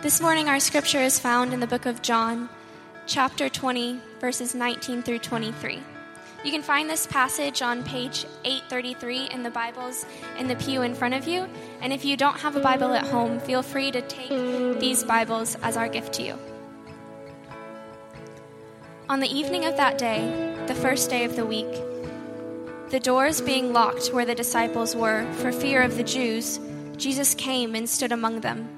This morning, our scripture is found in the book of John, chapter 20, verses 19 through 23. You can find this passage on page 833 in the Bibles in the pew in front of you. And if you don't have a Bible at home, feel free to take these Bibles as our gift to you. On the evening of that day, the first day of the week, the doors being locked where the disciples were for fear of the Jews, Jesus came and stood among them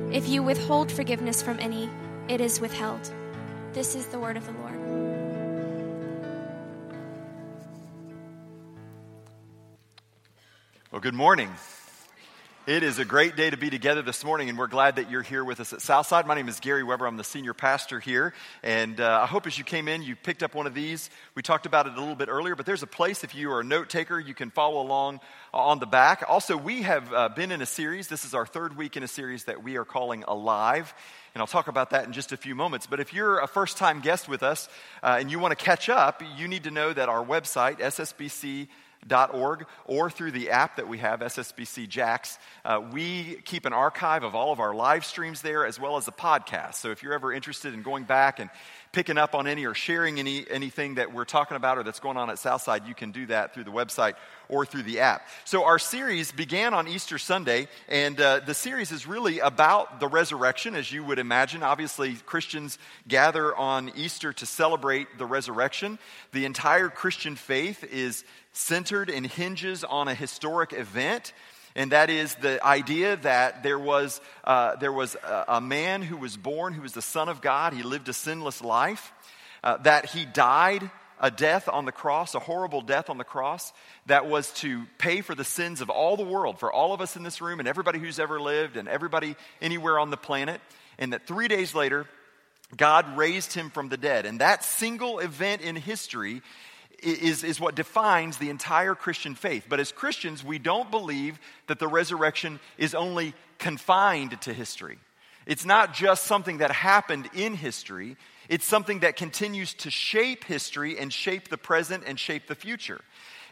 If you withhold forgiveness from any, it is withheld. This is the word of the Lord. Well, good morning. It is a great day to be together this morning, and we're glad that you're here with us at Southside. My name is Gary Weber. I'm the senior pastor here, and uh, I hope as you came in, you picked up one of these. We talked about it a little bit earlier, but there's a place if you are a note taker, you can follow along on the back. Also, we have uh, been in a series. This is our third week in a series that we are calling Alive. And I'll talk about that in just a few moments. But if you're a first time guest with us uh, and you want to catch up, you need to know that our website, SSBC org or through the app that we have, SSBC Jax. Uh, we keep an archive of all of our live streams there as well as a podcast. So if you're ever interested in going back and picking up on any or sharing any, anything that we're talking about or that's going on at Southside, you can do that through the website or through the app. So, our series began on Easter Sunday, and uh, the series is really about the resurrection, as you would imagine. Obviously, Christians gather on Easter to celebrate the resurrection. The entire Christian faith is centered and hinges on a historic event. And that is the idea that there was, uh, there was a, a, man who was born who was the Son of God. He lived a sinless life. Uh, that he died a death on the cross, a horrible death on the cross, that was to pay for the sins of all the world, for all of us in this room and everybody who's ever lived and everybody anywhere on the planet. And that three days later, God raised him from the dead. And that single event in history is, is what defines the entire Christian faith. But as Christians, we don't believe that the resurrection is only confined to history. It's not just something that happened in history, it's something that continues to shape history and shape the present and shape the future.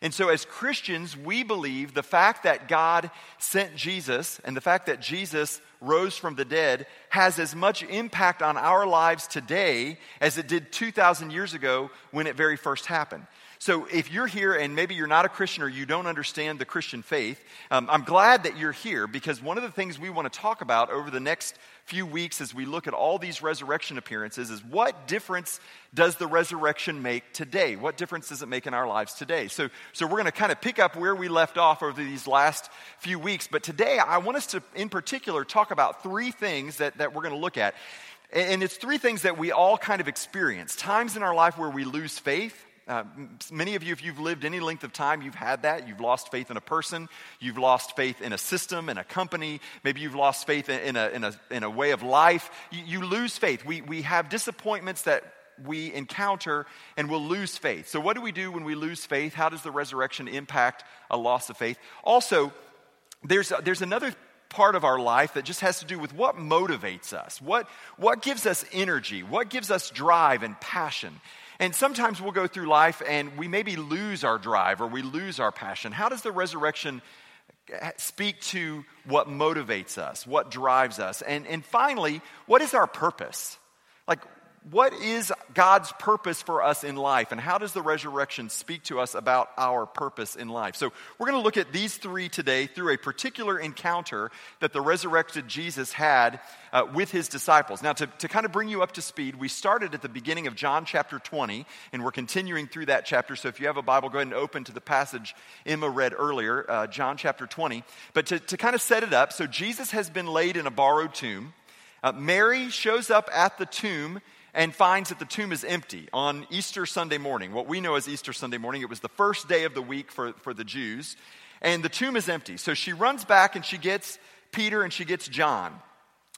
And so, as Christians, we believe the fact that God sent Jesus and the fact that Jesus rose from the dead has as much impact on our lives today as it did 2,000 years ago when it very first happened. So, if you're here and maybe you're not a Christian or you don't understand the Christian faith, um, I'm glad that you're here because one of the things we want to talk about over the next few weeks as we look at all these resurrection appearances is what difference does the resurrection make today? What difference does it make in our lives today? So, so we're going to kind of pick up where we left off over these last few weeks. But today, I want us to, in particular, talk about three things that, that we're going to look at. And it's three things that we all kind of experience times in our life where we lose faith uh, many of you, if you've lived any length of time, you've had that. You've lost faith in a person. You've lost faith in a system, in a company. Maybe you've lost faith in a, in a, in a way of life. You, you lose faith. We, we have disappointments that we encounter and we'll lose faith. So, what do we do when we lose faith? How does the resurrection impact a loss of faith? Also, there's, there's another part of our life that just has to do with what motivates us, what, what gives us energy, what gives us drive and passion. And sometimes we'll go through life and we maybe lose our drive or we lose our passion. How does the resurrection eh, speak to what motivates us, what drives us? And, and finally, what is our purpose? Like, what is God's purpose for us in life, and how does the resurrection speak to us about our purpose in life? So, we're going to look at these three today through a particular encounter that the resurrected Jesus had uh, with his disciples. Now, to, to kind of bring you up to speed, we started at the beginning of John chapter 20, and we're continuing through that chapter. So, if you have a Bible, go ahead and open to the passage Emma read earlier, uh, John chapter 20. But to, to kind of set it up, so Jesus has been laid in a borrowed tomb. Uh, Mary shows up at the tomb and finds that the tomb is empty on Easter Sunday morning. What we know as Easter Sunday morning, it was the first day of the week for, for the Jews, and the tomb is empty. So she runs back and she gets Peter and she gets John.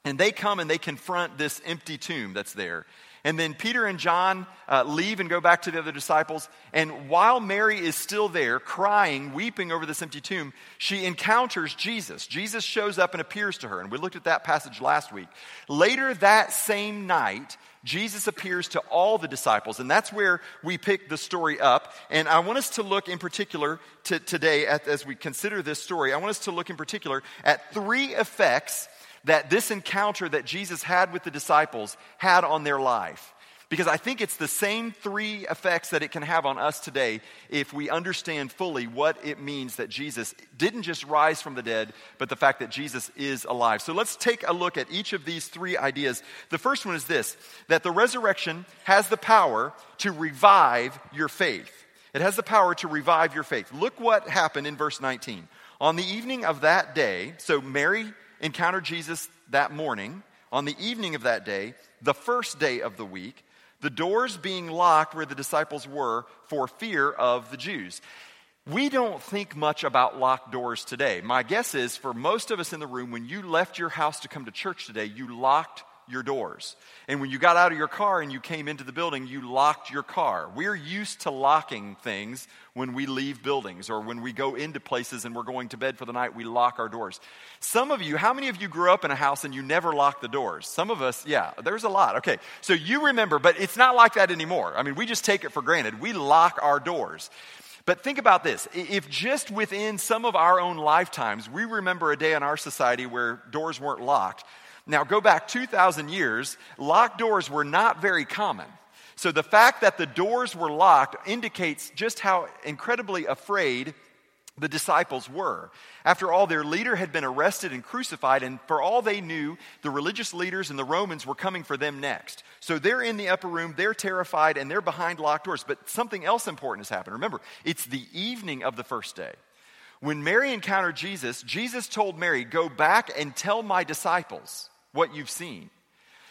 And they come and they confront this empty tomb that's there. And then Peter and John uh, leave and go back to the other disciples. And while Mary is still there, crying, weeping over this empty tomb, she encounters Jesus. Jesus shows up and appears to her. And we looked at that passage last week. Later that same night, Jesus appears to all the disciples. And that's where we pick the story up. And I want us to look in particular to, today, at, as we consider this story, I want us to look in particular at three effects that this encounter that Jesus had with the disciples had on their life. Because I think it's the same three effects that it can have on us today if we understand fully what it means that Jesus didn't just rise from the dead, but the fact that Jesus is alive. So let's take a look at each of these three ideas. The first one is this that the resurrection has the power to revive your faith. It has the power to revive your faith. Look what happened in verse 19. On the evening of that day, so Mary encountered Jesus that morning. On the evening of that day, the first day of the week, the doors being locked where the disciples were for fear of the Jews. We don't think much about locked doors today. My guess is for most of us in the room, when you left your house to come to church today, you locked your doors. And when you got out of your car and you came into the building, you locked your car. We're used to locking things when we leave buildings or when we go into places and we're going to bed for the night, we lock our doors. Some of you, how many of you grew up in a house and you never locked the doors? Some of us, yeah, there's a lot. Okay, so you remember, but it's not like that anymore. I mean, we just take it for granted. We lock our doors. But think about this. If just within some of our own lifetimes we remember a day in our society where doors weren't locked, now, go back 2,000 years, locked doors were not very common. So the fact that the doors were locked indicates just how incredibly afraid the disciples were. After all, their leader had been arrested and crucified, and for all they knew, the religious leaders and the Romans were coming for them next. So they're in the upper room, they're terrified, and they're behind locked doors. But something else important has happened. Remember, it's the evening of the first day. When Mary encountered Jesus, Jesus told Mary, Go back and tell my disciples what you've seen.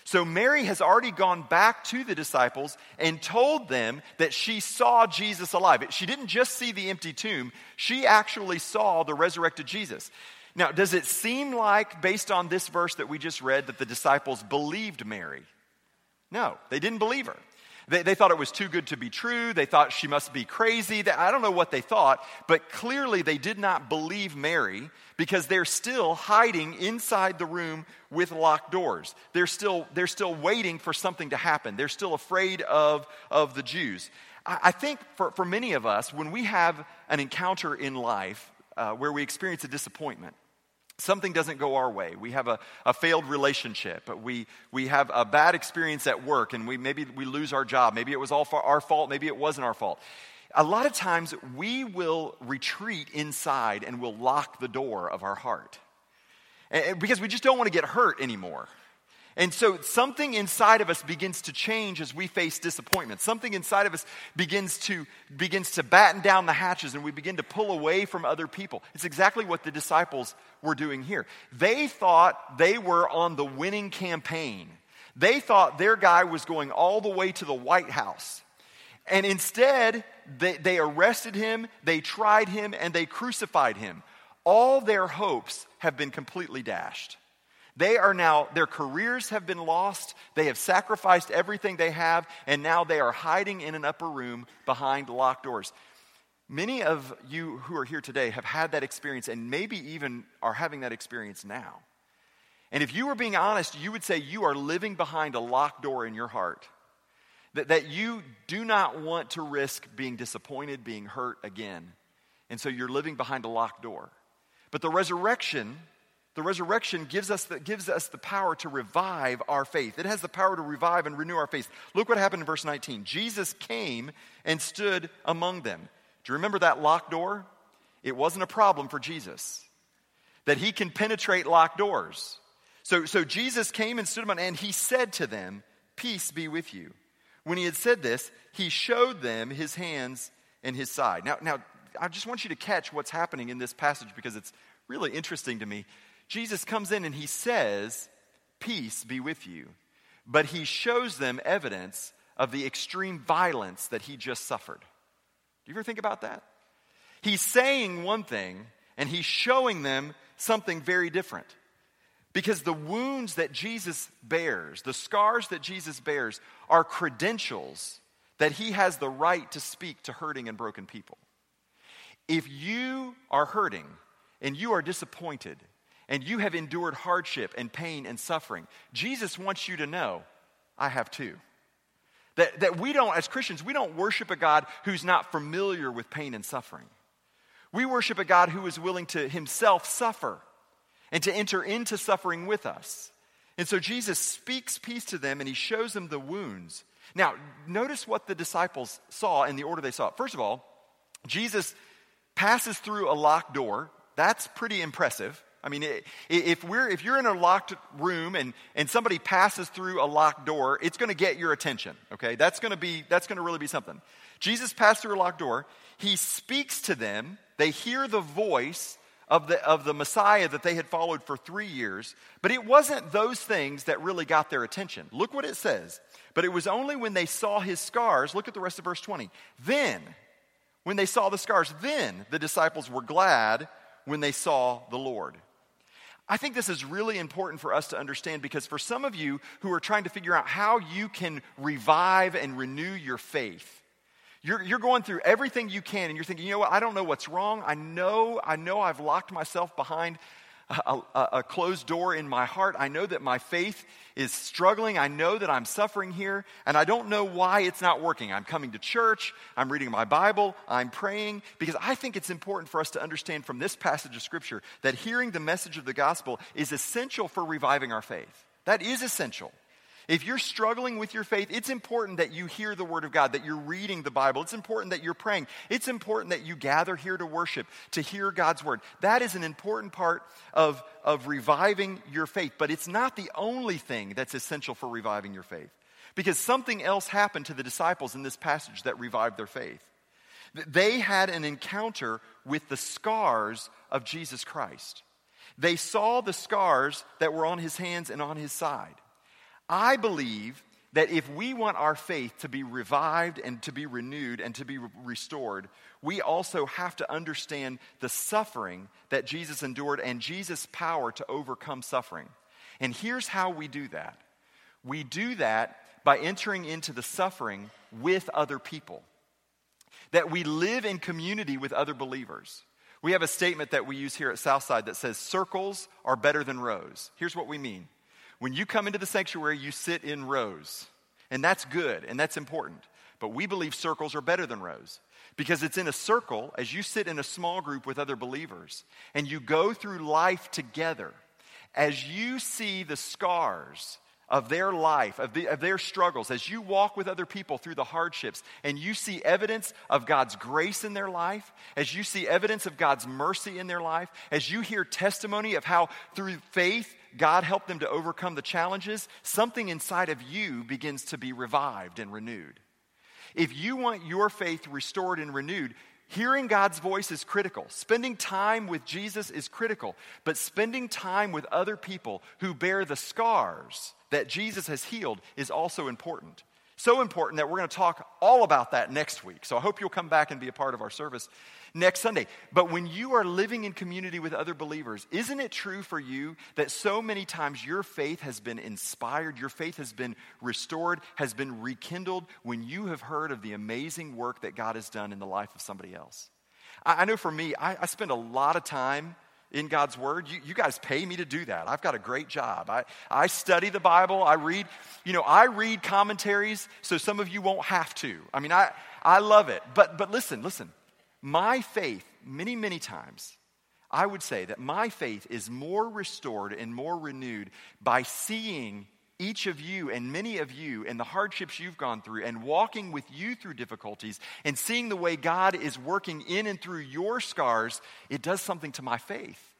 So Mary has already gone back to the disciples and told them that she saw Jesus alive. She didn't just see the empty tomb, she actually saw the resurrected Jesus. Now, does it seem like, based on this verse that we just read, that the disciples believed Mary? No, they didn't believe her. They, they, thought it was too good to be true. They thought she must be crazy. I don't know what they thought, but clearly they did not believe Mary because they're still hiding inside the room with locked doors. They're still, they're still waiting for something to happen. They're still afraid of, of the Jews. I, I think for, for many of us, when we have an encounter in life uh, where we experience a disappointment, something doesn't go our way. We have a, a failed relationship. We, we have a bad experience at work and we, maybe we lose our job. Maybe it was all our fault. Maybe it wasn't our fault. A lot of times we will retreat inside and we'll lock the door of our heart because we just don't want to get hurt anymore. And so something inside of us begins to change as we face disappointment. Something inside of us begins to, begins to batten down the hatches and we begin to pull away from other people. It's exactly what the disciples were doing here. They thought they were on the winning campaign. They thought their guy was going all the way to the White House. And instead, they, they arrested him, they tried him, and they crucified him. All their hopes have been completely dashed. They are now, their careers have been lost. They have sacrificed everything they have, and now they are hiding in an upper room behind locked doors. Many of you who are here today have had that experience and maybe even are having that experience now. And if you were being honest, you would say you are living behind a locked door in your heart. That, that you do not want to risk being disappointed, being hurt again. And so you're living behind a locked door. But the resurrection the resurrection gives us, the, gives us the power to revive our faith. It has the power to revive and renew our faith. Look what happened in verse 19. Jesus came and stood among them. Do you remember that locked door? It wasn't a problem for Jesus, that he can penetrate locked doors. So, so Jesus came and stood among them, and he said to them, Peace be with you. When he had said this, he showed them his hands and his side. Now, now I just want you to catch what's happening in this passage because it's really interesting to me. Jesus comes in and he says, Peace be with you. But he shows them evidence of the extreme violence that he just suffered. Do you ever think about that? He's saying one thing and he's showing them something very different. Because the wounds that Jesus bears, the scars that Jesus bears, are credentials that he has the right to speak to hurting and broken people. If you are hurting and you are disappointed and you have endured hardship and pain and suffering, Jesus wants you to know, I have too. That, that we don't, as Christians, we don't worship a God who's not familiar with pain and suffering. We worship a God who is willing to himself suffer and to enter into suffering with us. And so Jesus speaks peace to them and he shows them the wounds. Now, notice what the disciples saw in the order they saw it. First of all, Jesus passes through a locked door. That's pretty impressive. I mean, if, we're, if you're in a locked room and, and somebody passes through a locked door, it's going to get your attention, okay? That's going to be, that's going to really be something. Jesus passed through a locked door. He speaks to them. They hear the voice of the, of the Messiah that they had followed for three years. But it wasn't those things that really got their attention. Look what it says. But it was only when they saw his scars, look at the rest of verse 20. Then, when they saw the scars, then the disciples were glad when they saw the Lord. I think this is really important for us to understand because for some of you who are trying to figure out how you can revive and renew your faith, you're, you're going through everything you can and you're thinking, you know what, I don't know what's wrong. I know, I know I've locked myself behind a, a, a, closed door in my heart. I know that my faith is struggling. I know that I'm suffering here, and I don't know why it's not working. I'm coming to church, I'm reading my Bible, I'm praying, because I think it's important for us to understand from this passage of Scripture that hearing the message of the gospel is essential for reviving our faith. That is essential. If you're struggling with your faith, it's important that you hear the Word of God, that you're reading the Bible. It's important that you're praying. It's important that you gather here to worship, to hear God's Word. That is an important part of, of reviving your faith, but it's not the only thing that's essential for reviving your faith. Because something else happened to the disciples in this passage that revived their faith. They had an encounter with the scars of Jesus Christ. They saw the scars that were on his hands and on his side. I believe that if we want our faith to be revived and to be renewed and to be re- restored, we also have to understand the suffering that Jesus endured and Jesus' power to overcome suffering. And here's how we do that we do that by entering into the suffering with other people, that we live in community with other believers. We have a statement that we use here at Southside that says, Circles are better than rows. Here's what we mean when you come into the sanctuary, you sit in rows. And that's good and that's important. But we believe circles are better than rows because it's in a circle as you sit in a small group with other believers and you go through life together. As you see the scars of their life, of, the, of, their struggles, as you walk with other people through the hardships and you see evidence of God's grace in their life, as you see evidence of God's mercy in their life, as you hear testimony of how through faith God helped them to overcome the challenges, something inside of you begins to be revived and renewed. If you want your faith restored and renewed, hearing God's voice is critical. Spending time with Jesus is critical. But spending time with other people who bear the scars that Jesus has healed is also important. So important that we're going to talk all about that next week. So I hope you'll come back and be a part of our service next Sunday. But when you are living in community with other believers, isn't it true for you that so many times your faith has been inspired, your faith has been restored, has been rekindled when you have heard of the amazing work that God has done in the life of somebody else? I, I know for me, I, I spend a lot of time in God's Word. You, you, guys pay me to do that. I've got a great job. I, I study the Bible. I read, you know, I read commentaries so some of you won't have to. I mean, I, I love it. But, but listen, listen. My faith, many, many times, I would say that my faith is more restored and more renewed by seeing each of you and many of you and the hardships you've gone through and walking with you through difficulties and seeing the way God is working in and through your scars, it does something to my faith.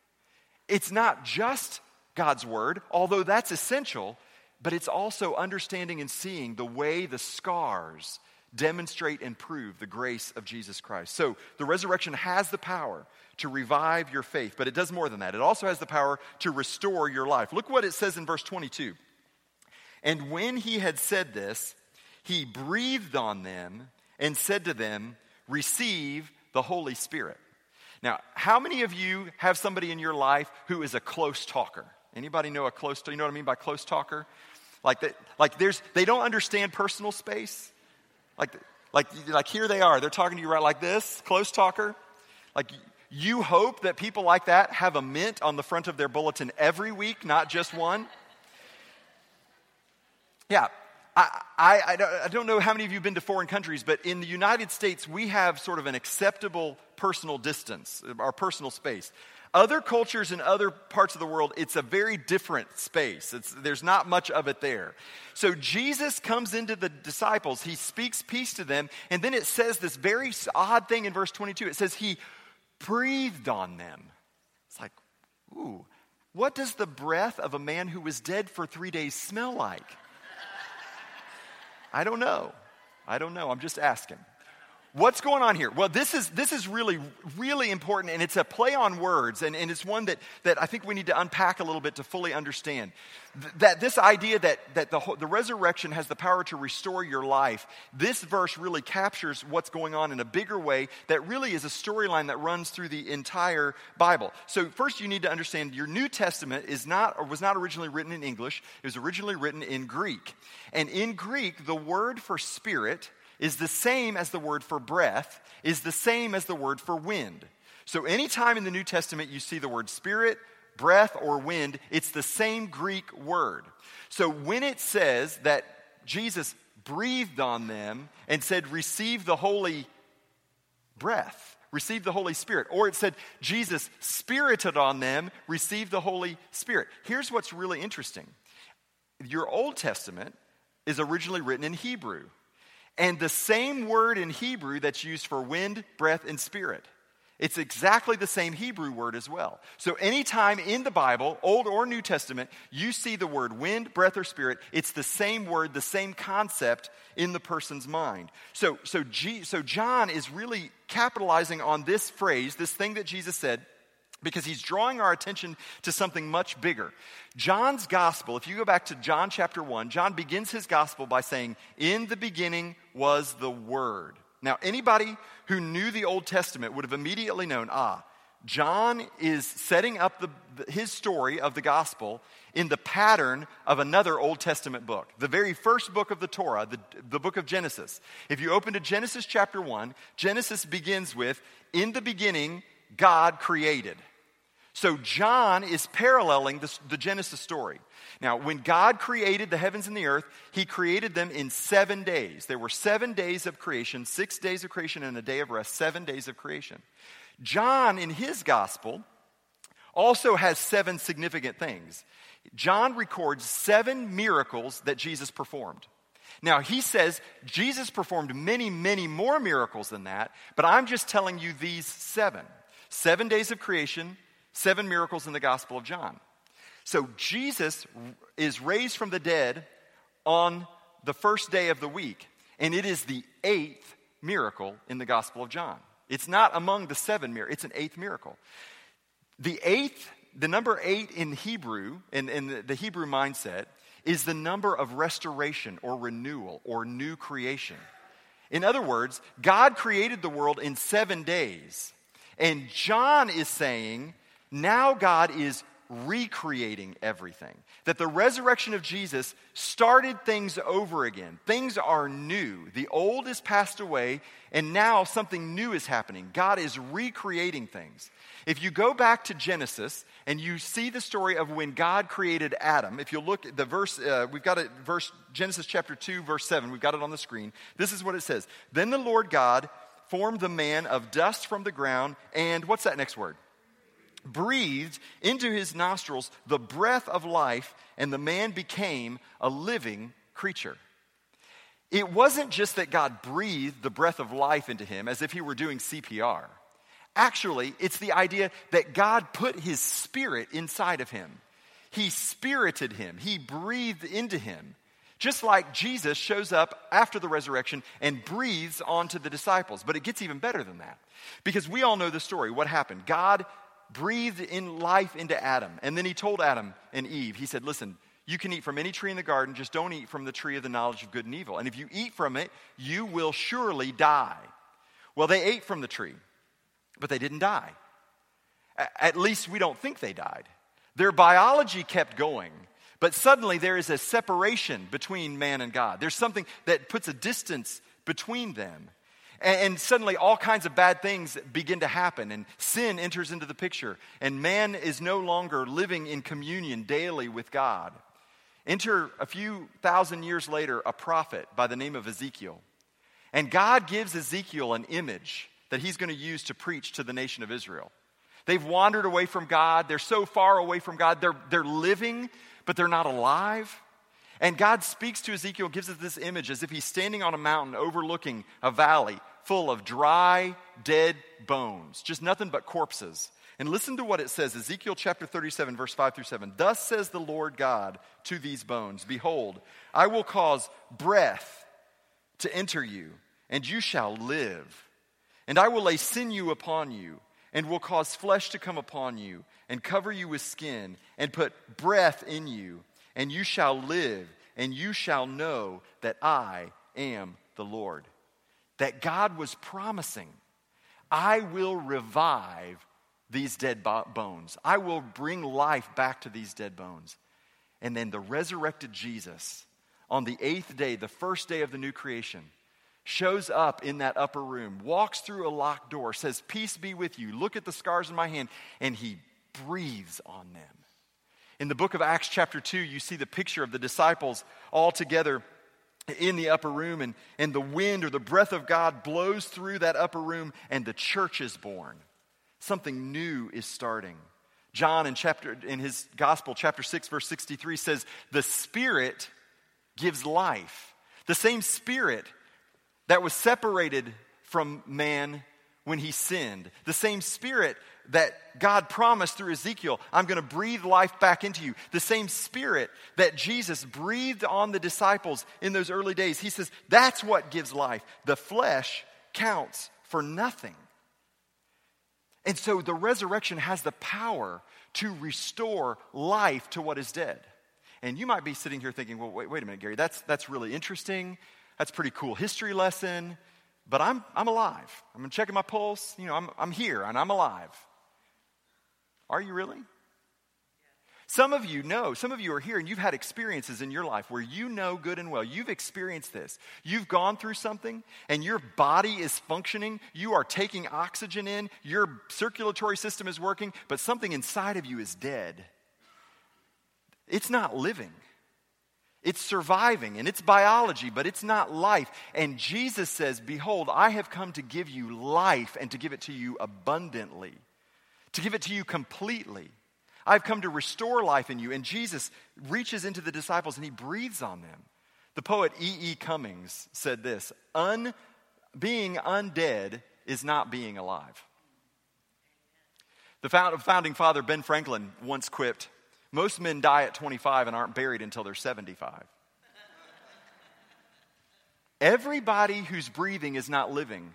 It's not just God's word, although that's essential, but it's also understanding and seeing the way the scars demonstrate and prove the grace of Jesus Christ. So the resurrection has the power to revive your faith, but it does more than that. It also has the power to restore your life. Look what it says in verse 22. And when he had said this, he breathed on them and said to them, Receive the Holy Spirit. Now, how many of you have somebody in your life who is a close talker? Anybody know a close, you know what I mean by close talker? Like, that, like there's, they don't understand personal space. Like, like, like here they are. They're talking to you right like this, close talker. Like you hope that people like that have a mint on the front of their bulletin every week, not just one. Yeah, I, I, I, don't, know how many of you have been to foreign countries, but in the United States, we have sort of an acceptable personal distance, our personal space. Other cultures in other parts of the world, it's a very different space. It's, there's not much of it there. So Jesus comes into the disciples, he speaks peace to them, and then it says this very odd thing in verse 22. It says he breathed on them. It's like, ooh, what does the breath of a man who was dead for three days smell like? I don't know. I don't know. I'm just asking. What's going on here? Well, this is, this is really, really important, and it's a play on words, and, and it's one that, that I think we need to unpack a little bit to fully understand. Th- that this idea that, that the, the resurrection has the power to restore your life, this verse really captures what's going on in a bigger way that really is a storyline that runs through the entire Bible. So, first, you need to understand your New Testament is not, or was not originally written in English, it was originally written in Greek. And in Greek, the word for spirit, is the same as the word for breath, is the same as the word for wind. So anytime in the New Testament you see the word spirit, breath, or wind, it's the same Greek word. So when it says that Jesus breathed on them and said, receive the holy breath, receive the Holy Spirit, or it said, Jesus spirited on them, receive the Holy Spirit. Here's what's really interesting your Old Testament is originally written in Hebrew and the same word in Hebrew that's used for wind, breath, and spirit. It's exactly the same Hebrew word as well. So, anytime in the Bible, Old or New Testament, you see the word wind, breath, or spirit, it's the same word, the same concept in the person's mind. So, so, G, so John is really capitalizing on this phrase, this thing that Jesus said, because he's drawing our attention to something much bigger. John's gospel, if you go back to John chapter 1, John begins his gospel by saying, In the beginning was the Word. Now, anybody who knew the Old Testament would have immediately known, ah, John is setting up the, his story of the gospel in the pattern of another Old Testament book, the very first book of the Torah, the, the book of Genesis. If you open to Genesis chapter 1, Genesis begins with, In the beginning, God created. So John is paralleling the Genesis story. Now, when God created the heavens and the earth, he created them in seven days. There were seven days of creation, six days of creation, and a day of rest, seven days of creation. John, in his gospel, also has seven significant things. John records seven miracles that Jesus performed. Now, he says Jesus performed many, many more miracles than that, but I'm just telling you these seven. Seven days of creation, Seven miracles in the Gospel of John. So Jesus is raised from the dead on the first day of the week, and it is the eighth miracle in the Gospel of John. It's not among the seven miracles, it's an eighth miracle. The eighth, the number eight in Hebrew, in, in the Hebrew mindset, is the number of restoration or renewal or new creation. In other words, God created the world in seven days. And John is saying now God is recreating everything. That the resurrection of Jesus started things over again. Things are new. The old is passed away, and now something new is happening. God is recreating things. If you go back to Genesis and you see the story of when God created Adam, if you look at the verse, uh, we've got it, verse Genesis chapter 2, verse 7, we've got it on the screen. This is what it says Then the Lord God formed the man of dust from the ground, and what's that next word? Breathed into his nostrils the breath of life, and the man became a living creature. It wasn't just that God breathed the breath of life into him as if he were doing CPR. Actually, it's the idea that God put his spirit inside of him. He spirited him, he breathed into him. Just like Jesus shows up after the resurrection and breathes onto the disciples. But it gets even better than that. Because we all know the story. What happened? God breathed in life into Adam. And then he told Adam and Eve, he said, Listen, you can eat from any tree in the garden, just don't eat from the tree of the knowledge of good and evil. And if you eat from it, you will surely die. Well, they ate from the tree, but they didn't die. At least we don't think they died. Their biology kept going, but suddenly there is a separation between man and God. There's something that puts a distance between them. And, suddenly all kinds of bad things begin to happen, and sin enters into the picture, and man is no longer living in communion daily with God. Enter a few thousand years later a prophet by the name of Ezekiel. And God gives Ezekiel an image that he's going to use to preach to the nation of Israel. They've wandered away from God. They're so far away from God. They're, they're living, but they're not alive. And God speaks to Ezekiel, gives us this image as if he's standing on a mountain overlooking a valley full of dry, dead bones, just nothing but corpses. And listen to what it says Ezekiel chapter 37, verse 5 through 7. Thus says the Lord God to these bones Behold, I will cause breath to enter you, and you shall live. And I will lay sinew upon you, and will cause flesh to come upon you, and cover you with skin, and put breath in you, and you shall live, and you shall know that I am the Lord. That God was promising, I will revive these dead bones. I will bring life back to these dead bones. And then the resurrected Jesus on the eighth day, the first day of the new creation, shows up in that upper room, walks through a locked door, says, Peace be with you. Look at the scars in my hand. And he breathes on them. In the book of Acts, chapter 2, you see the picture of the disciples all together in the upper room, and, and the wind or the breath of God blows through that upper room, and the church is born. Something new is starting. John in chapter in his gospel chapter 6 verse 63 says the spirit gives life. The same spirit that was separated from man when he sinned. The same spirit that God promised through Ezekiel, I'm going to breathe life back into you. The same spirit that Jesus breathed on the disciples in those early days. He says, that's what gives life. The flesh counts for nothing. And so the resurrection has the power to restore life to what is dead. And you might be sitting here thinking, well, wait, wait a minute, Gary, that's, that's really interesting. That's pretty cool history lesson. But I'm, I'm alive. I'm checking my pulse. You know, I'm, I'm here and I'm alive. Are you really? Some of you know, some of you are here and you've had experiences in your life where you know good and well. You've experienced this. You've gone through something and your body is functioning. You are taking oxygen in. Your circulatory system is working, but something inside of you is dead. It's not living. It's surviving and it's biology, but it's not life. And Jesus says, Behold, I have come to give you life and to give it to you abundantly, to give it to you completely. I've come to restore life in you. And Jesus reaches into the disciples and he breathes on them. The poet E.E. E. Cummings said this Un, Being undead is not being alive. The founding father, Ben Franklin, once quipped Most men die at 25 and aren't buried until they're 75. Everybody who's breathing is not living,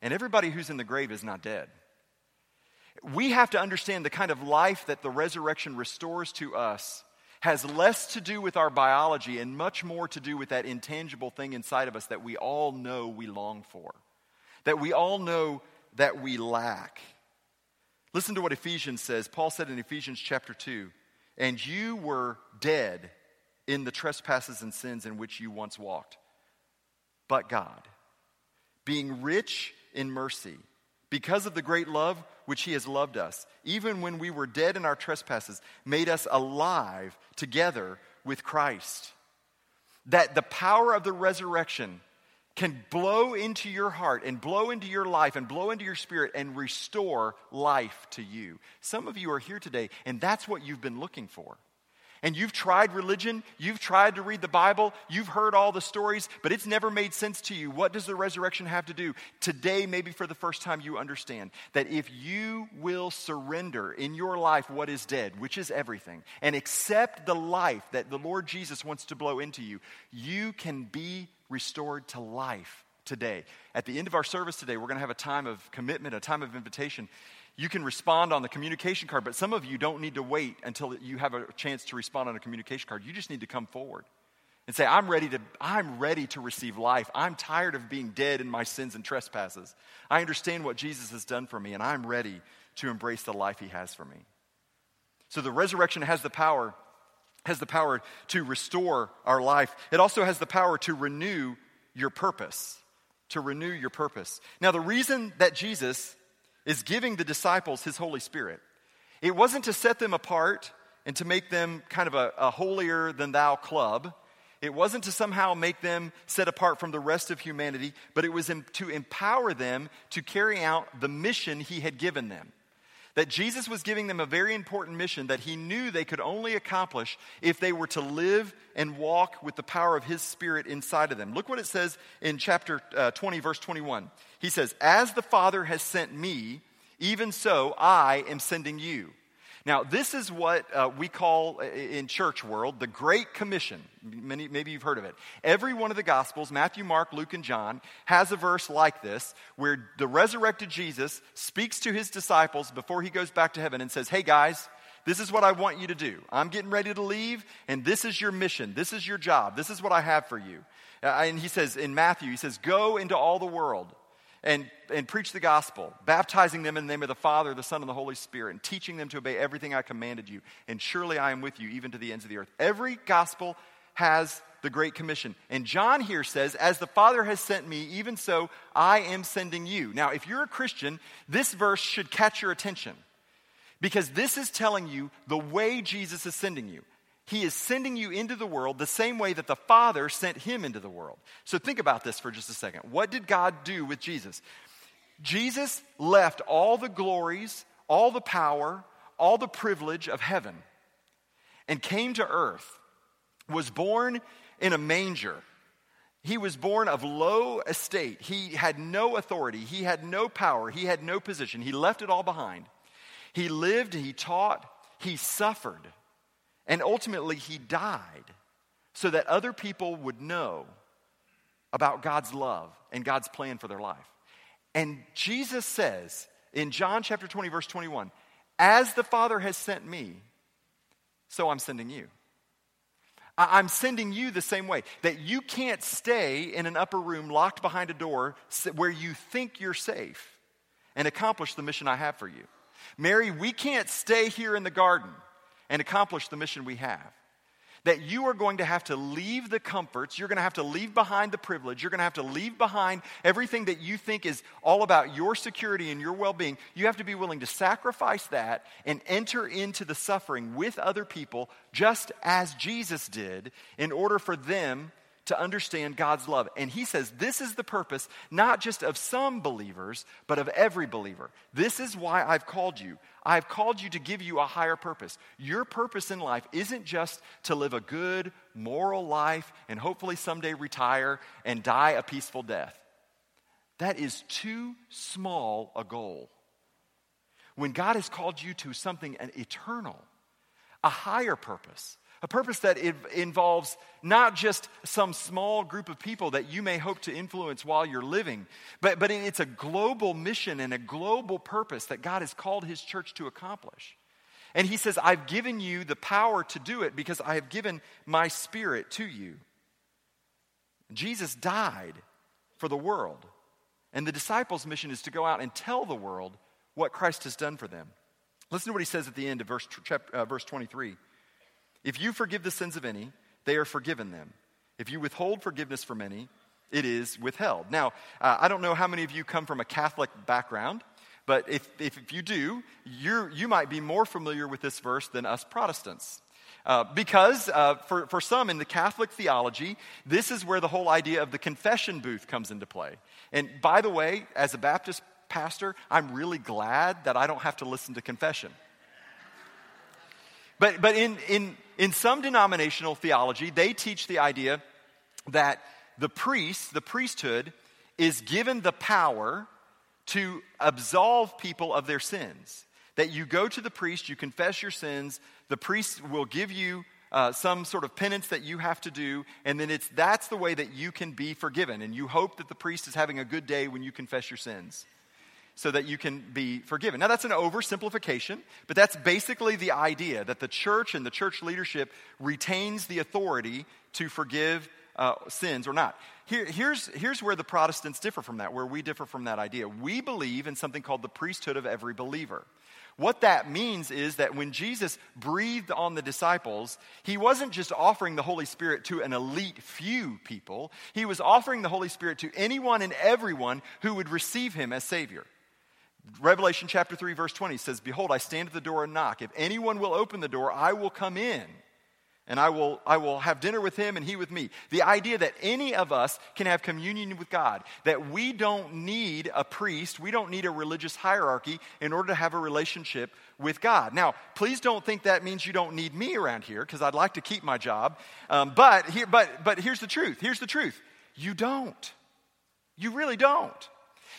and everybody who's in the grave is not dead. We have to understand the kind of life that the resurrection restores to us has less to do with our biology and much more to do with that intangible thing inside of us that we all know we long for, that we all know that we lack. Listen to what Ephesians says. Paul said in Ephesians chapter 2 And you were dead in the trespasses and sins in which you once walked. But God, being rich in mercy, because of the great love which he has loved us, even when we were dead in our trespasses, made us alive together with Christ. That the power of the resurrection can blow into your heart and blow into your life and blow into your spirit and restore life to you. Some of you are here today, and that's what you've been looking for and you've tried religion, you've tried to read the Bible, you've heard all the stories, but it's never made sense to you. What does the resurrection have to do? Today, maybe for the first time, you understand that if you will surrender in your life what is dead, which is everything, and accept the life that the Lord Jesus wants to blow into you, you can be restored to life today. At the end of our service today, we're going to have a time of commitment, a time of invitation. You can respond on the communication card, but some of you don't need to wait until you have a chance to respond on a communication card. You just need to come forward and say, I'm ready to, I'm ready to receive life. I'm tired of being dead in my sins and trespasses. I understand what Jesus has done for me, and I'm ready to embrace the life he has for me. So the resurrection has the power has the power to restore our life. It also has the power to renew your purpose. To renew your purpose. Now, the reason that Jesus is giving the disciples his Holy Spirit, it wasn't to set them apart and to make them kind of a, a holier than thou club. It wasn't to somehow make them set apart from the rest of humanity, but it was to empower them to carry out the mission he had given them. That Jesus was giving them a very important mission that he knew they could only accomplish if they were to live and walk with the power of his spirit inside of them. Look what it says in chapter uh, 20, verse 21. He says, As the Father has sent me, even so I am sending you. Now, this is what uh, we call uh, in church world the Great Commission. Many, maybe you've heard of it. Every one of the Gospels, Matthew, Mark, Luke, and John, has a verse like this where the resurrected Jesus speaks to his disciples before he goes back to heaven and says, Hey, guys, this is what I want you to do. I'm getting ready to leave, and this is your mission. This is your job. This is what I have for you. Uh, and he says in Matthew, he says, Go into all the world and, and preach the gospel, baptizing them in the name of the Father, the Son, and the Holy Spirit, and teaching them to obey everything I commanded you. And surely I am with you even to the ends of the earth. Every gospel has the Great Commission. And John here says, As the Father has sent me, even so I am sending you. Now, if you're a Christian, this verse should catch your attention because this is telling you the way Jesus is sending you. He is sending you into the world the same way that the Father sent him into the world. So think about this for just a second. What did God do with Jesus? Jesus left all the glories, all the power, all the privilege of heaven and came to earth, was born in a manger. He was born of low estate. He had no authority. He had no power. He had no position. He left it all behind. He lived, he taught, he suffered. And ultimately, he died so that other people would know about God's love and God's plan for their life. And Jesus says in John chapter 20, verse 21, As the Father has sent me, so I'm sending you. I'm sending you the same way. That you can't stay in an upper room locked behind a door where you think you're safe and accomplish the mission I have for you. Mary, we can't stay here in the garden and accomplish the mission we have. That you are going to have to leave the comforts, you're going to have to leave behind the privilege, you're going to have to leave behind everything that you think is all about your security and your well being. You have to be willing to sacrifice that and enter into the suffering with other people, just as Jesus did, in order for them to understand God's love. And he says this is the purpose, not just of some believers, but of every believer. This is why I've called you. I've called you to give you a higher purpose. Your purpose in life isn't just to live a good, moral life and hopefully someday retire and die a peaceful death. That is too small a goal. When God has called you to something eternal, a higher purpose, a purpose that involves not just some small group of people that you may hope to influence while you're living, but, but it's a global mission and a global purpose that God has called His church to accomplish. And He says, I've given you the power to do it because I have given my spirit to you. Jesus died for the world. And the disciples' mission is to go out and tell the world what Christ has done for them. Listen to what he says at the end of verse, uh, verse 23. If you forgive the sins of any, they are forgiven them. If you withhold forgiveness from any, it is withheld. Now, uh, I don't know how many of you come from a Catholic background, but if, if, if you do, you you might be more familiar with this verse than us Protestants. Uh, because uh, for, for some in the Catholic theology, this is where the whole idea of the confession booth comes into play. And by the way, as a Baptist pastor, I'm really glad that I don't have to listen to confession. But, but in, in, in some denominational theology, they teach the idea that the priest, the priesthood, is given the power to absolve people of their sins. That you go to the priest, you confess your sins, the priest will give you uh, some sort of penance that you have to do, and then it's that's the way that you can be forgiven. And you hope that the priest is having a good day when you confess your sins so that you can be forgiven. Now, that's an oversimplification, but that's basically the idea that the church and the church leadership retains the authority to forgive uh, sins or not. Here, here's, here's where the Protestants differ from that, where we differ from that idea. We believe in something called the priesthood of every believer. What that means is that when Jesus breathed on the disciples, he wasn't just offering the Holy Spirit to an elite few people, he was offering the Holy Spirit to anyone and everyone who would receive him as Savior. Revelation chapter 3, verse 20 says, Behold, I stand at the door and knock. If anyone will open the door, I will come in and I will, I will have dinner with him and he with me. The idea that any of us can have communion with God, that we don't need a priest, we don't need a religious hierarchy in order to have a relationship with God. Now, please don't think that means you don't need me around here, because I'd like to keep my job. Um, but, here, but, but here's the truth here's the truth you don't. You really don't.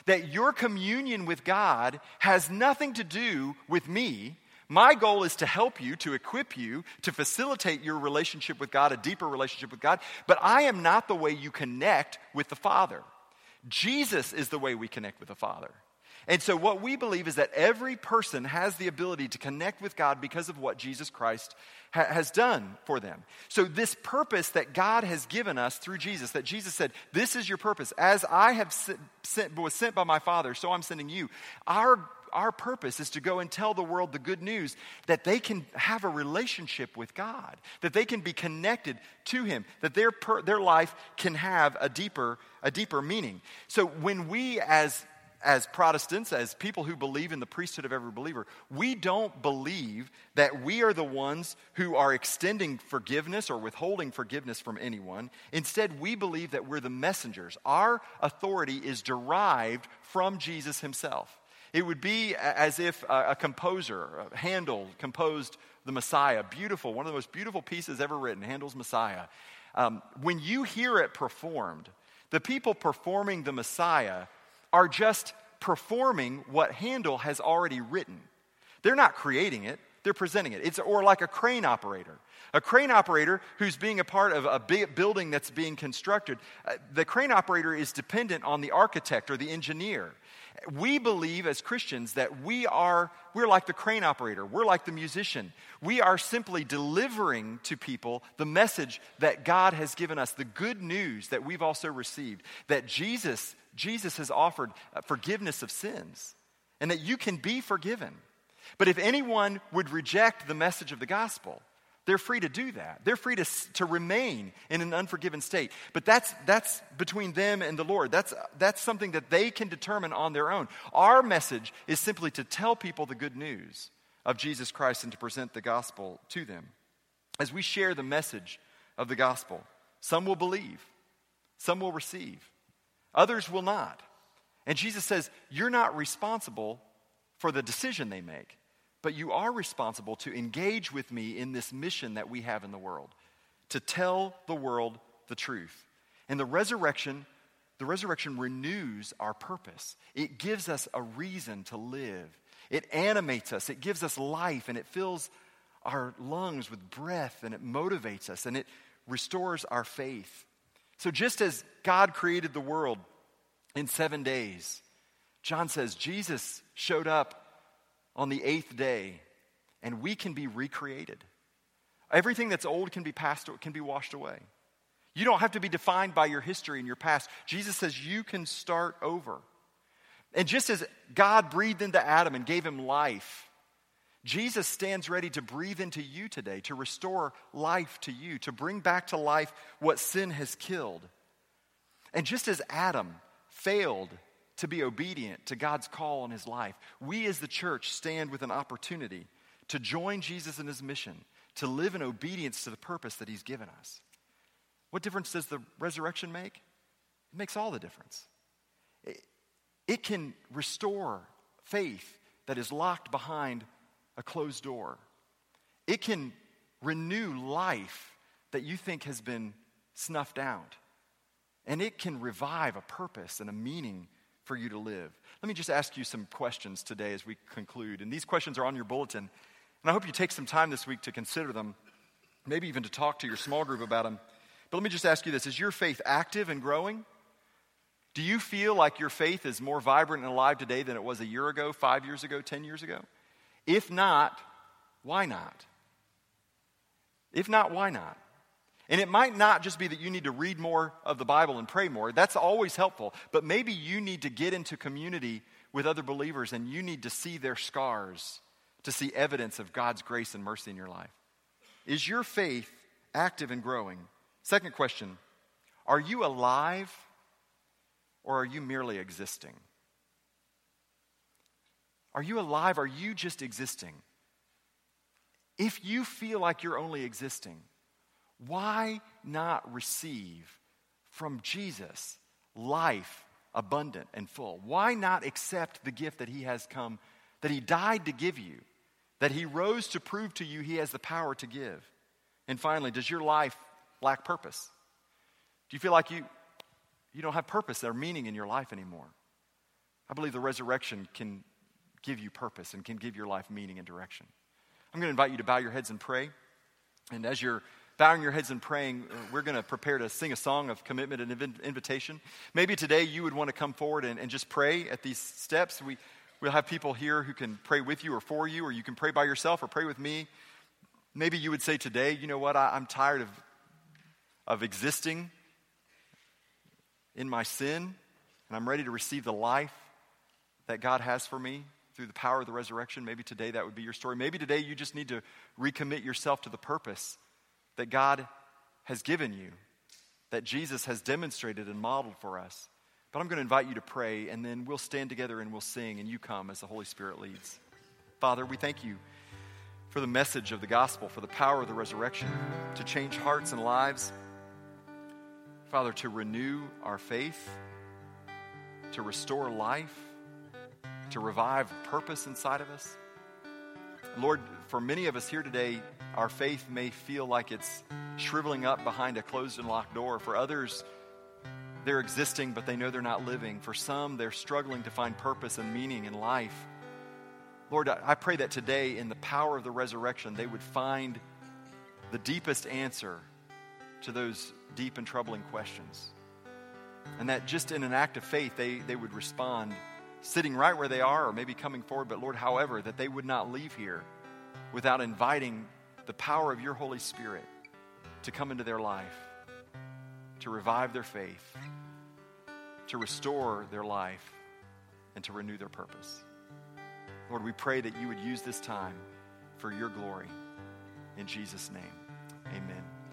That your communion with God has nothing to do with me my goal is to help you, to equip you, to facilitate your relationship with God, a deeper relationship with God. But I am not the way you connect with the Father. Jesus is the way we connect with the Father. And so, what we believe is that every person has the ability to connect with God because of what Jesus Christ ha- has done for them. So, this purpose that God has given us through Jesus, that Jesus said, This is your purpose. As I have sent, was sent by my Father, so I'm sending you. Our our purpose is to go and tell the world the good news that they can have a relationship with God, that they can be connected to Him, that their, per, their life can have a deeper, a deeper meaning. So when we, as as Protestants, as people who believe in the priesthood of every believer, we don't believe that we are the ones who are extending forgiveness or withholding forgiveness from anyone. Instead, we believe that we're the messengers. Our authority is derived from Jesus himself. It would be as if a, composer, Handel, composed the Messiah. Beautiful, one of the most beautiful pieces ever written, Handel's Messiah. Um, when you hear it performed, the people performing the Messiah are just performing what Handel has already written. They're not creating it, they're presenting it. It's or like a crane operator. A crane operator who's being a part of a building that's being constructed, uh, the crane operator is dependent on the architect or the engineer we believe as Christians that we are we're like the crane operator, we're like the musician. We are simply delivering to people the message that God has given us, the good news that we've also received, that Jesus Jesus has offered uh, forgiveness of sins and that you can be forgiven. But if anyone would reject the message of the gospel, they're free to do that. They're free to, to remain in an unforgiven state. But that's, that's between them and the Lord. That's, that's something that they can determine on their own. Our message is simply to tell people the good news of Jesus Christ and to present the gospel to them. As we share the message of the gospel, some will believe, some will receive, others will not. And Jesus says, You're not responsible for the decision they make but you are responsible to engage with me in this mission that we have in the world to tell the world the truth. And the resurrection, the resurrection renews our purpose. It gives us a reason to live. It animates us. It gives us life and it fills our lungs with breath and it motivates us and it restores our faith. So just as God created the world in 7 days, John says Jesus showed up on the eighth day, and we can be recreated. Everything that's old can be passed, can be washed away. You don't have to be defined by your history and your past. Jesus says you can start over. And just as God breathed into Adam and gave him life, Jesus stands ready to breathe into you today, to restore life to you, to bring back to life what sin has killed. And just as Adam failed to be obedient to God's call on his life. We as the church stand with an opportunity to join Jesus in his mission, to live in obedience to the purpose that he's given us. What difference does the resurrection make? It makes all the difference. It, it can restore faith that is locked behind a closed door. It can renew life that you think has been snuffed out. And it can revive a purpose and a meaning for you to live. Let me just ask you some questions today as we conclude. And these questions are on your bulletin. And I hope you take some time this week to consider them, maybe even to talk to your small group about them. But let me just ask you this Is your faith active and growing? Do you feel like your faith is more vibrant and alive today than it was a year ago, five years ago, 10 years ago? If not, why not? If not, why not? And it might not just be that you need to read more of the Bible and pray more. That's always helpful. But maybe you need to get into community with other believers and you need to see their scars to see evidence of God's grace and mercy in your life? Is your faith active and growing? Second question Are you alive or are you merely existing? Are you alive? Are you just existing? If you feel like you're only existing, why not receive from Jesus life abundant and full? Why not accept the gift that He has come, that He died to give you, that He rose to prove to you He has the power to give? And finally, does your life lack purpose? Do you feel like you, you don't have purpose or meaning in your life anymore? I believe the resurrection can give you purpose and can give your life meaning and direction. I'm going to invite you to bow your heads and pray. And as you're bowing your heads and praying, uh, we're going to prepare to sing a song of commitment and invitation. Maybe today you would want to come forward and, and just pray at these steps. We, we'll have people here who can pray with you or for you, or you can pray by yourself or pray with me. Maybe you would say today, you know what, I, I'm tired of, of existing in my sin, and I'm ready to receive the life that God has for me through the power of the resurrection. Maybe today that would be your story. Maybe today you just need to recommit yourself to the purpose that God has given you, that Jesus has demonstrated and modeled for us. But I'm going to invite you to pray, and then we'll stand together and we'll sing, and you come as the Holy Spirit leads. Father, we thank you for the message of the gospel, for the power of the resurrection to change hearts and lives. Father, to renew our faith, to restore life, to revive purpose inside of us. Lord, for many of us here today, our faith may feel like it's shriveling up behind a closed and locked door. For others, they're existing, but they know they're not living. For some, they're struggling to find purpose and meaning in life. Lord, I pray that today, in the power of the resurrection, they would find the deepest answer to those deep and troubling questions. And that just in an act of faith, they, they would respond, sitting right where they are, or maybe coming forward, but Lord, however, that they would not leave here without inviting the power of your Holy Spirit to come into their life, to revive their faith, to restore their life, and to renew their purpose. Lord, we pray that you would use this time for your glory. In Jesus' name, amen.